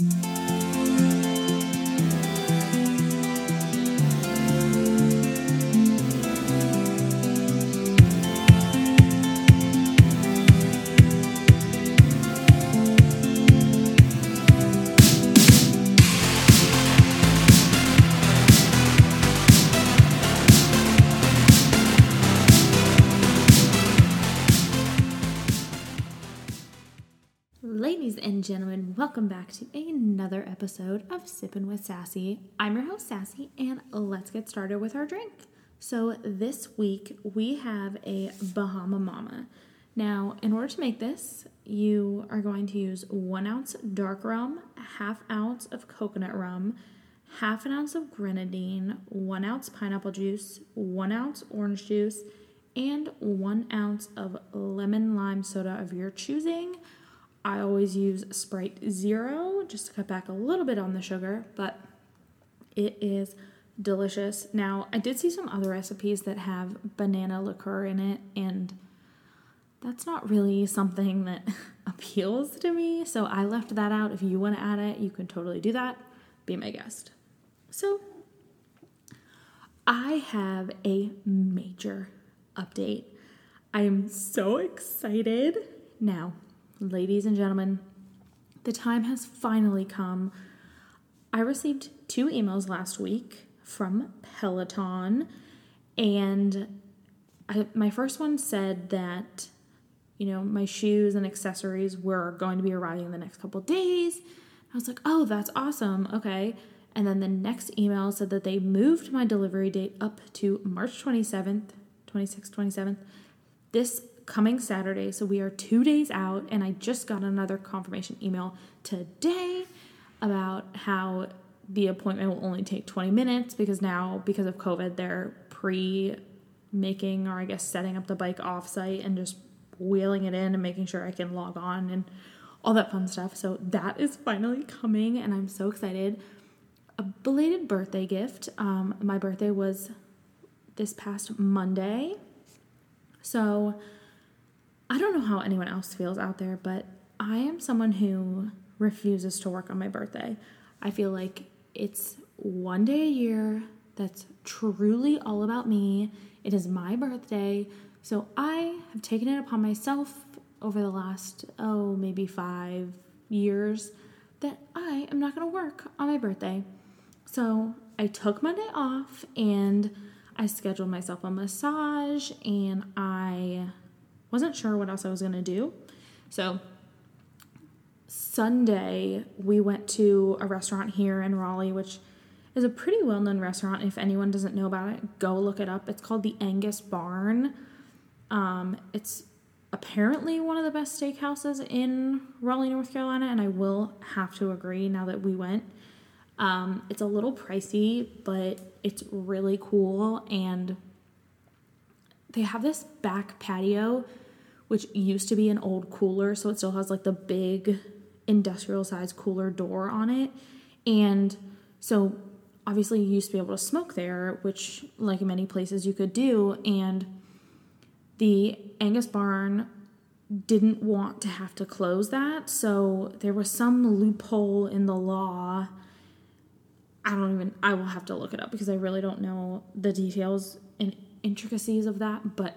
Ladies gentlemen, welcome back to another episode of Sippin' with Sassy. I'm your host, Sassy, and let's get started with our drink. So, this week we have a Bahama Mama. Now, in order to make this, you are going to use one ounce dark rum, half ounce of coconut rum, half an ounce of grenadine, one ounce pineapple juice, one ounce orange juice, and one ounce of lemon lime soda of your choosing. I always use Sprite Zero just to cut back a little bit on the sugar, but it is delicious. Now, I did see some other recipes that have banana liqueur in it, and that's not really something that appeals to me, so I left that out. If you want to add it, you can totally do that. Be my guest. So, I have a major update. I am so excited. Now, ladies and gentlemen, the time has finally come. I received two emails last week from Peloton, and I, my first one said that, you know, my shoes and accessories were going to be arriving in the next couple days. I was like, oh, that's awesome. Okay. And then the next email said that they moved my delivery date up to March 27th, 26th, 27th. This coming Saturday. So we are two days out, and I just got another confirmation email today about how the appointment will only take 20 minutes because now, because of COVID, they're pre making or I guess setting up the bike offsite and just wheeling it in and making sure I can log on and all that fun stuff. So that is finally coming, and I'm so excited. A belated birthday gift. Um, my birthday was this past Monday. So I don't know how anyone else feels out there, but I am someone who refuses to work on my birthday. I feel like it's one day a year that's truly all about me. It is my birthday. So I have taken it upon myself over the last, oh, maybe five years that I am not going to work on my birthday. So I took Monday off and I scheduled myself a massage and I wasn't sure what else I was going to do. So Sunday, we went to a restaurant here in Raleigh, which is a pretty well known restaurant. If anyone doesn't know about it, go look it up. It's called the Angus Barn. Um, it's apparently one of the best steakhouses in Raleigh, North Carolina, and I will have to agree now that we went. Um, it's a little pricey, but it's really cool, and they have this back patio which used to be an old cooler, so it still has like the big industrial size cooler door on it. And so obviously you used to be able to smoke there, which like in many places you could do, and the Angus barn didn't want to have to close that, so there was some loophole in the law. I don't even I will have to look it up because I really don't know the details and intricacies of that, but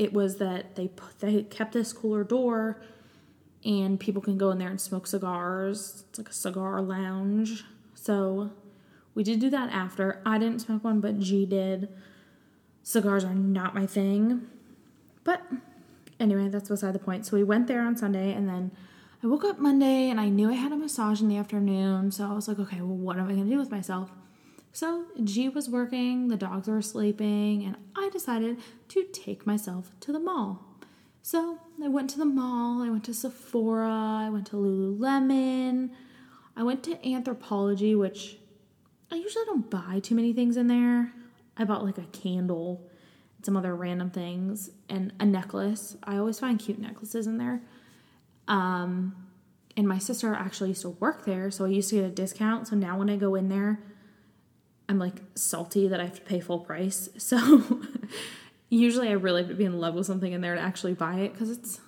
it was that they they kept this cooler door and people can go in there and smoke cigars. It's like a cigar lounge. So we did do that after. I didn't smoke one, but G did. Cigars are not my thing. But anyway, that's beside the point. So we went there on Sunday and then I woke up Monday and I knew I had a massage in the afternoon. So I was like, okay, well, what am I going to do with myself? So G was working, the dogs were sleeping, and I decided to take myself to the mall. So I went to the mall, I went to Sephora, I went to Lululemon, I went to Anthropologie, which I usually don't buy too many things in there. I bought like a candle and some other random things and a necklace. I always find cute necklaces in there. Um, and my sister actually used to work there, so I used to get a discount. So now when I go in there, I'm like salty that I have to pay full price. So usually I really have to be in love with something in there to actually buy it because it's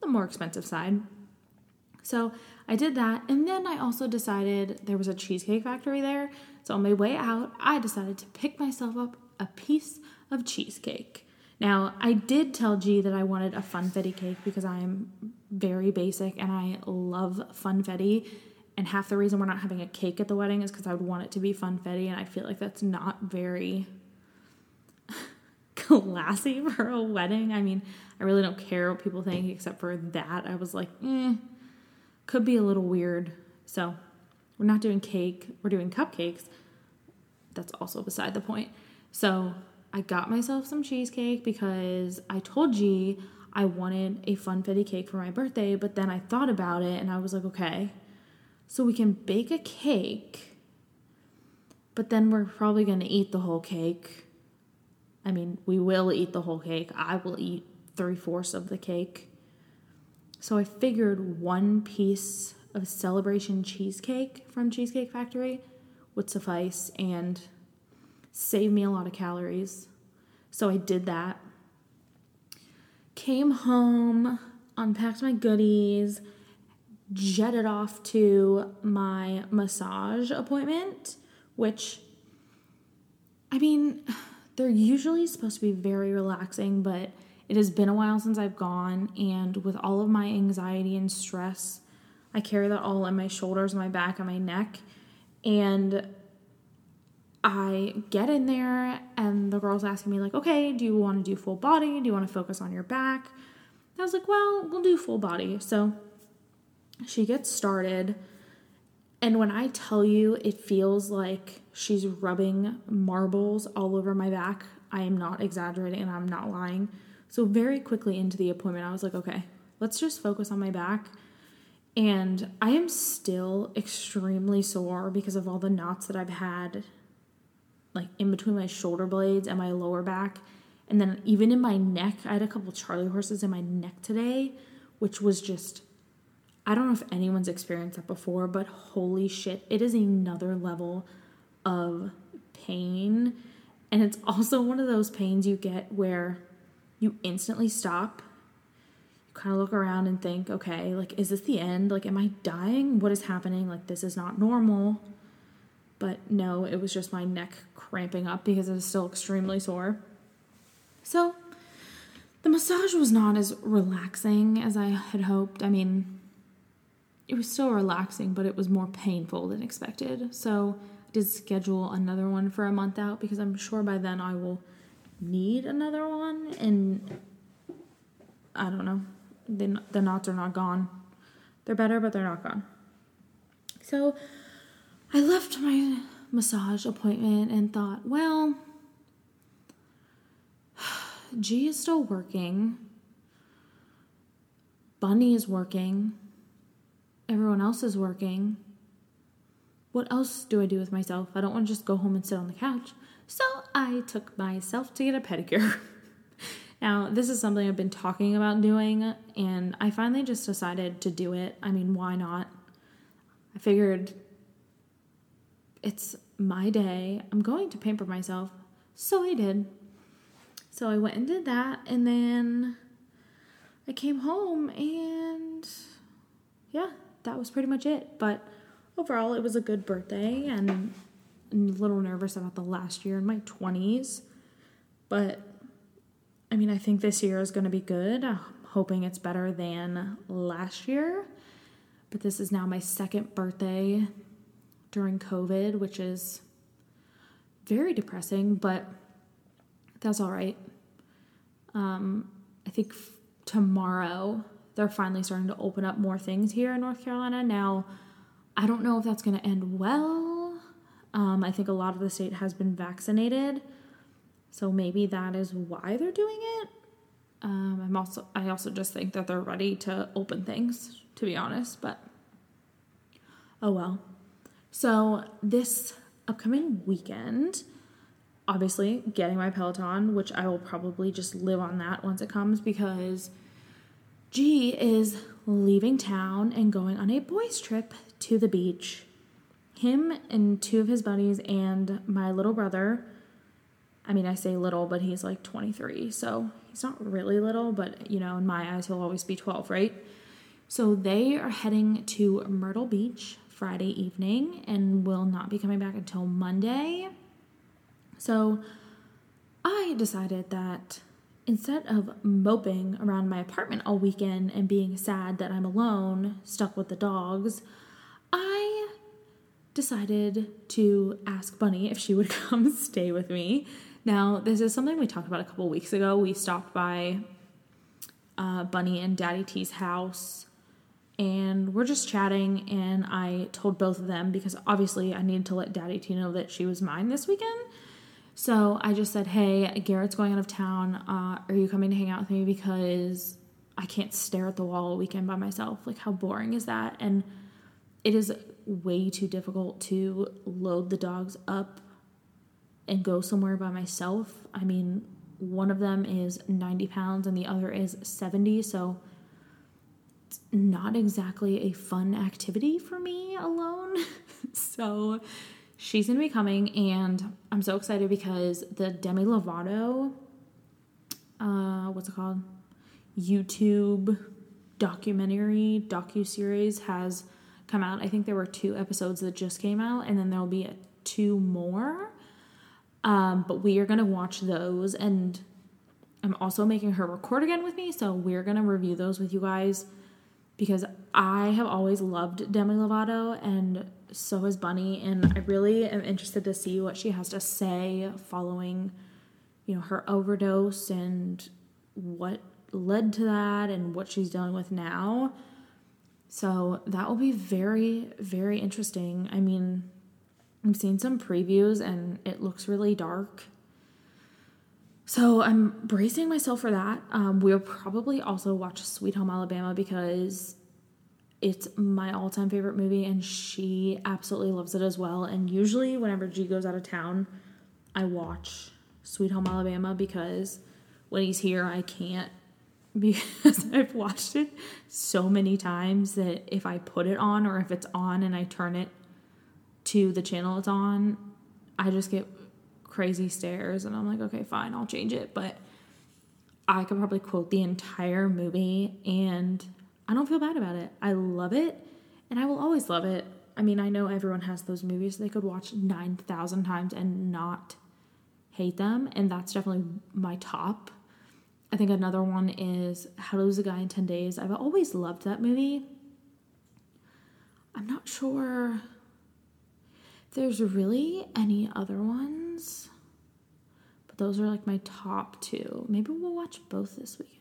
the more expensive side. So I did that. And then I also decided there was a cheesecake factory there. So on my way out, I decided to pick myself up a piece of cheesecake. Now, I did tell G that I wanted a funfetti cake because I am very basic and I love funfetti. And half the reason we're not having a cake at the wedding is because I would want it to be funfetti, and I feel like that's not very classy for a wedding. I mean, I really don't care what people think, except for that. I was like, mm, could be a little weird. So, we're not doing cake, we're doing cupcakes. That's also beside the point. So, I got myself some cheesecake because I told G I wanted a funfetti cake for my birthday, but then I thought about it and I was like, okay, so we can bake a cake, but then we're probably going to eat the whole cake. I mean, we will eat the whole cake. I will eat three fourths of the cake. So I figured one piece of celebration cheesecake from Cheesecake Factory would suffice and save me a lot of calories. So I did that. Came home, unpacked my goodies, jetted off to my massage appointment, which I mean, they're usually supposed to be very relaxing, but it has been a while since I've gone, and with all of my anxiety and stress, I carry that all in my shoulders, my back, and my neck. And I get in there, and the girl's asking me, like, okay, do you want to do full body? Do you want to focus on your back? I was like, well, we'll do full body. So she gets started. And when I tell you it feels like she's rubbing marbles all over my back, I am not exaggerating and I'm not lying. So, very quickly into the appointment, I was like, okay, let's just focus on my back. And I am still extremely sore because of all the knots that I've had, like in between my shoulder blades and my lower back. And then even in my neck, I had a couple Charlie horses in my neck today, which was just I don't know if anyone's experienced that before, but holy shit, it is another level of pain. And it's also one of those pains you get where you instantly stop. You kind of look around and think, okay, like, is this the end? Like, am I dying? What is happening? Like, this is not normal. But no, it was just my neck cramping up because it was still extremely sore. So, the massage was not as relaxing as I had hoped. I mean, it was still relaxing, but it was more painful than expected. So I did schedule another one for a month out because I'm sure by then I will need another one. And I don't know, the, the knots are not gone. They're better, but they're not gone. So I left my massage appointment and thought, well, G is still working. Bunny is working everyone else is working. What else do I do with myself? I don't want to just go home and sit on the couch. So I took myself to get a pedicure. now, this is something I've been talking about doing, and I finally just decided to do it. I mean, why not? I figured it's my day. I'm going to pamper myself. So I did. So I went and did that, and then I came home, and yeah, that was pretty much it. But overall, it was a good birthday and a little nervous about the last year in my 20s. But I mean, I think this year is going to be good. I'm hoping it's better than last year. But this is now my second birthday during COVID, which is very depressing, but that's all right. Um, I think f- tomorrow they're finally starting to open up more things here in North Carolina. Now, I don't know if that's going to end well. Um, I think a lot of the state has been vaccinated, so maybe that is why they're doing it. Um, I'm also I also just think that they're ready to open things, to be honest. But oh well. So this upcoming weekend, obviously getting my Peloton, which I will probably just live on that once it comes because G is leaving town and going on a boys' trip to the beach. Him and two of his buddies and my little brother. I mean, I say little, but he's like 23, so he's not really little, but you know, in my eyes, he'll always be 12, right? So they are heading to Myrtle Beach Friday evening and will not be coming back until Monday. So I decided that instead of moping around my apartment all weekend and being sad that I'm alone, stuck with the dogs, I decided to ask Bunny if she would come stay with me. Now, this is something we talked about a couple weeks ago. We stopped by uh, Bunny and Daddy T's house and we're just chatting. And I told both of them because obviously I needed to let Daddy T know that she was mine this weekend. So I just said, Hey, Garrett's going out of town. Uh, are you coming to hang out with me? Because I can't stare at the wall all weekend by myself. Like, how boring is that? And it is way too difficult to load the dogs up and go somewhere by myself. I mean, one of them is 90 pounds and the other is 70, so it's not exactly a fun activity for me alone. so she's gonna be coming, and I'm so excited because the Demi Lovato, uh, what's it called? YouTube documentary docu series has come out. I think there were two episodes that just came out, and then there'll be a, two more. Um, but we are gonna watch those, and I'm also making her record again with me, so we're gonna review those with you guys because I have always loved Demi Lovato, and so has Bunny, and I really am interested to see what she has to say following, you know, her overdose and what led to that and what she's dealing with now. So that will be very, very interesting. I mean, I've seen some previews and it looks really dark. So I'm bracing myself for that. Um, we'll probably also watch Sweet Home Alabama because it's my all time favorite movie and she absolutely loves it as well. And usually, whenever G goes out of town, I watch Sweet Home Alabama because when he's here, I can't because I've watched it so many times that if I put it on or if it's on and I turn it to the channel it's on, I just get crazy stares and I'm like, okay, fine, I'll change it. But I could probably quote the entire movie and I don't feel bad about it. I love it and I will always love it. I mean, I know everyone has those movies they could watch 9,000 times and not hate them, and that's definitely my top. I think another one is How to Lose a Guy in 10 Days. I've always loved that movie. I'm not sure there's really any other ones, but those are like my top two. Maybe we'll watch both this weekend.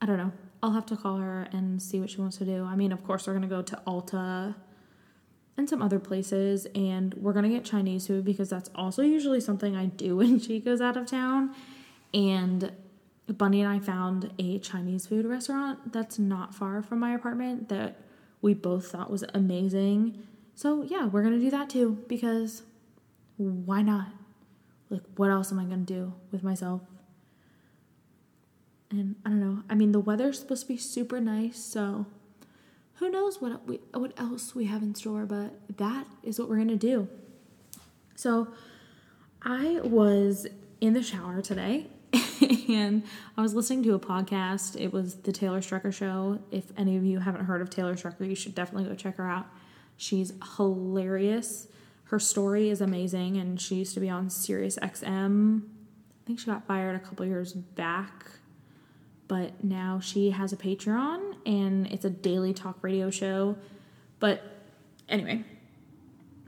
I don't know. I'll have to call her and see what she wants to do. I mean, of course, we're to go to Ulta and some other places, and we're to get Chinese food because that's also usually something I do when she goes out of town and Bunny and I found a Chinese food restaurant that's not far from my apartment that we both thought was amazing. So, yeah, we're going to do that too because why not? Like, what else am I going to do with myself? And I don't know. I mean, the weather's supposed to be super nice, so who knows what we, what else we have in store, but that is what we're going to do. So, I was in the shower today and I was listening to a podcast. It was the Taylor Strecker show. If any of you haven't heard of Taylor Strecker, you should definitely go check her out. She's hilarious. Her story is amazing, and she used to be on Sirius XM. I think she got fired a couple years back, but now she has a Patreon, and it's a daily talk radio show. But anyway,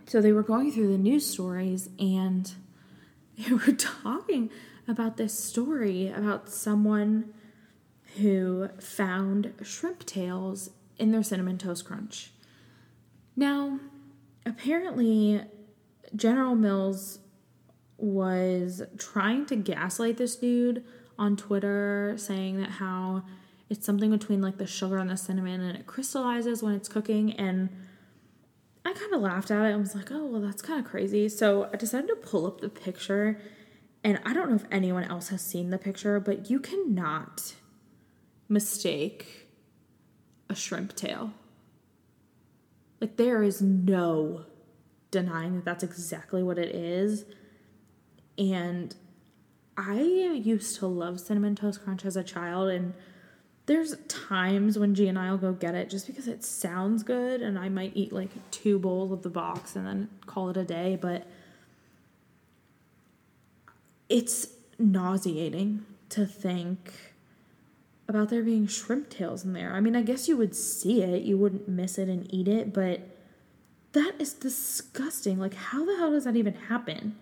so they were going through the news stories, and they were talking about this story about someone who found shrimp tails in their cinnamon toast crunch. Now, apparently, General Mills was trying to gaslight this dude on Twitter, saying that how it's something between like the sugar and the cinnamon and it crystallizes when it's cooking. And I kind of laughed at it. I was like, oh, well, that's kind of crazy. So I decided to pull up the picture and I don't know if anyone else has seen the picture, but you cannot mistake a shrimp tail. Like, there is no denying that that's exactly what it is. And I used to love Cinnamon Toast Crunch as a child, and there's times when G and I will go get it just because it sounds good, and I might eat like two bowls of the box and then call it a day. But it's nauseating to think about there being shrimp tails in there. I mean, I guess you would see it, you wouldn't miss it and eat it, but that is disgusting. Like, how the hell does that even happen?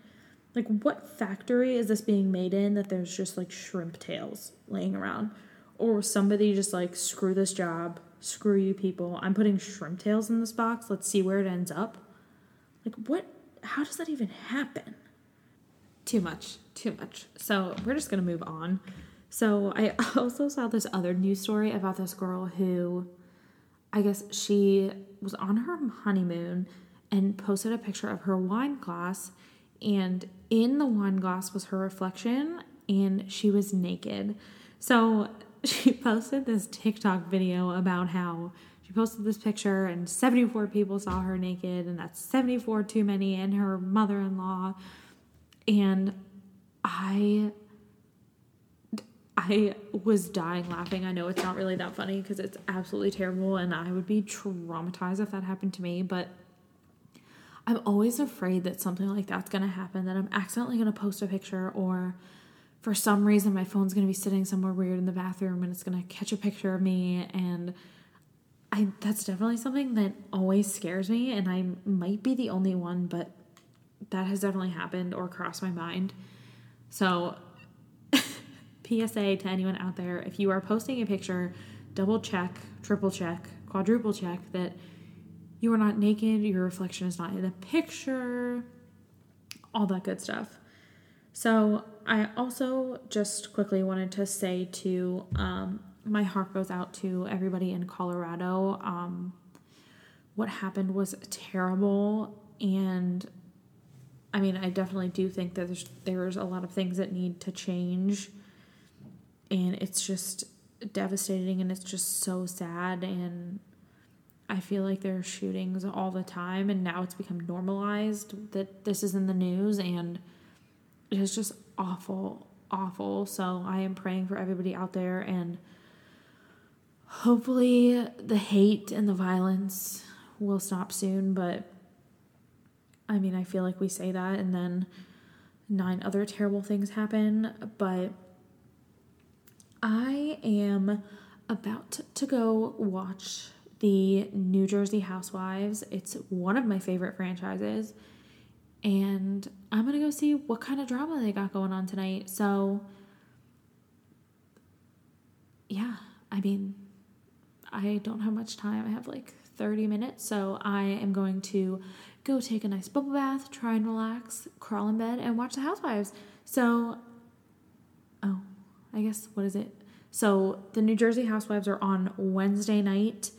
Like, what factory is this being made in that there's just like shrimp tails laying around? Or somebody just like, screw this job, screw you people, I'm putting shrimp tails in this box, let's see where it ends up? Like, what? How does that even happen? Too much, too much. So, we're just gonna move on. So, I also saw this other news story about this girl who, I guess she was on her honeymoon and posted a picture of her wine glass and in the wine glass was her reflection and she was naked. So she posted this TikTok video about how she posted this picture and 74 people saw her naked and that's 74 too many and her mother-in-law and I I was dying laughing. I know it's not really that funny because it's absolutely terrible and I would be traumatized if that happened to me, but I'm always afraid that something like that's going to happen, that I'm accidentally going to post a picture or for some reason my phone's going to be sitting somewhere weird in the bathroom and it's going to catch a picture of me and I that's definitely something that always scares me and I might be the only one, but that has definitely happened or crossed my mind. So PSA to anyone out there, if you are posting a picture, double check, triple check, quadruple check that you are not naked, your reflection is not in the picture, all that good stuff. So, I also just quickly wanted to say to um, my heart goes out to everybody in Colorado. Um, what happened was terrible, and I mean, I definitely do think that there's there's a lot of things that need to change, and it's just devastating, and it's just so sad, and I feel like there are shootings all the time, and now it's become normalized that this is in the news, and it is just awful, awful. So I am praying for everybody out there, and hopefully the hate and the violence will stop soon. But I mean, I feel like we say that, and then nine other terrible things happen, but I am about to go watch the New Jersey Housewives. It's one of my favorite franchises. And I'm going to go see what kind of drama they got going on tonight. So, yeah, I mean, I don't have much time. I have like 30 minutes. So, I am going to go take a nice bubble bath, try and relax, crawl in bed, and watch The Housewives. So, I guess, what is it? So, the New Jersey Housewives are on Wednesday night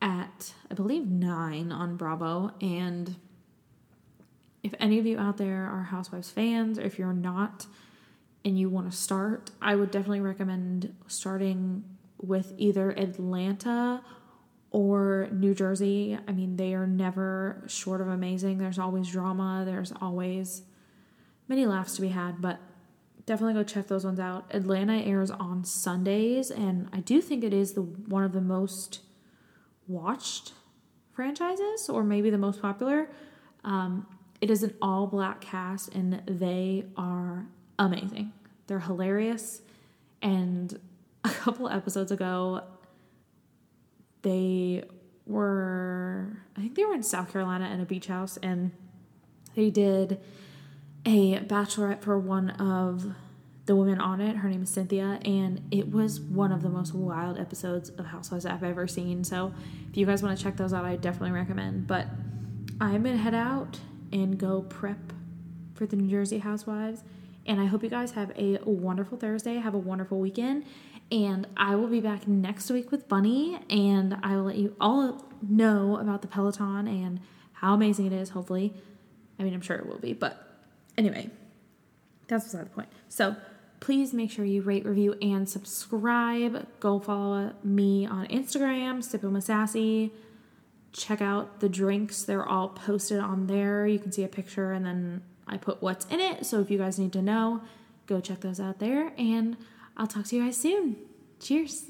at I believe nine on Bravo. And if any of you out there are Housewives fans, or if you're not and you want to start, I would definitely recommend starting with either Atlanta or New Jersey. I mean, they are never short of amazing. There's always drama, there's always many laughs to be had, but definitely go check those ones out. Atlanta airs on Sundays, and I do think it is the one of the most watched franchises or maybe the most popular. Um, it is an all black cast and they are amazing. They're hilarious. And a couple episodes ago, they were, I think they were in South Carolina in a beach house and they did a bachelorette for one of the women on it. Her name is Cynthia, and it was one of the most wild episodes of Housewives I've ever seen. So if you guys want to check those out, I definitely recommend. But I'm gonna head out and go prep for the New Jersey Housewives. And I hope you guys have a wonderful Thursday. Have a wonderful weekend. And I will be back next week with Bunny, and I will let you all know about the Peloton and how amazing it is, hopefully. I mean, I'm sure it will be, but anyway, that's beside the point. So, please make sure you rate, review, and subscribe. Go follow me on Instagram, Sippin' with Sassy. Check out the drinks, they're all posted on there. You can see a picture and then I put what's in it. So if you guys need to know, go check those out there. And I'll talk to you guys soon. Cheers.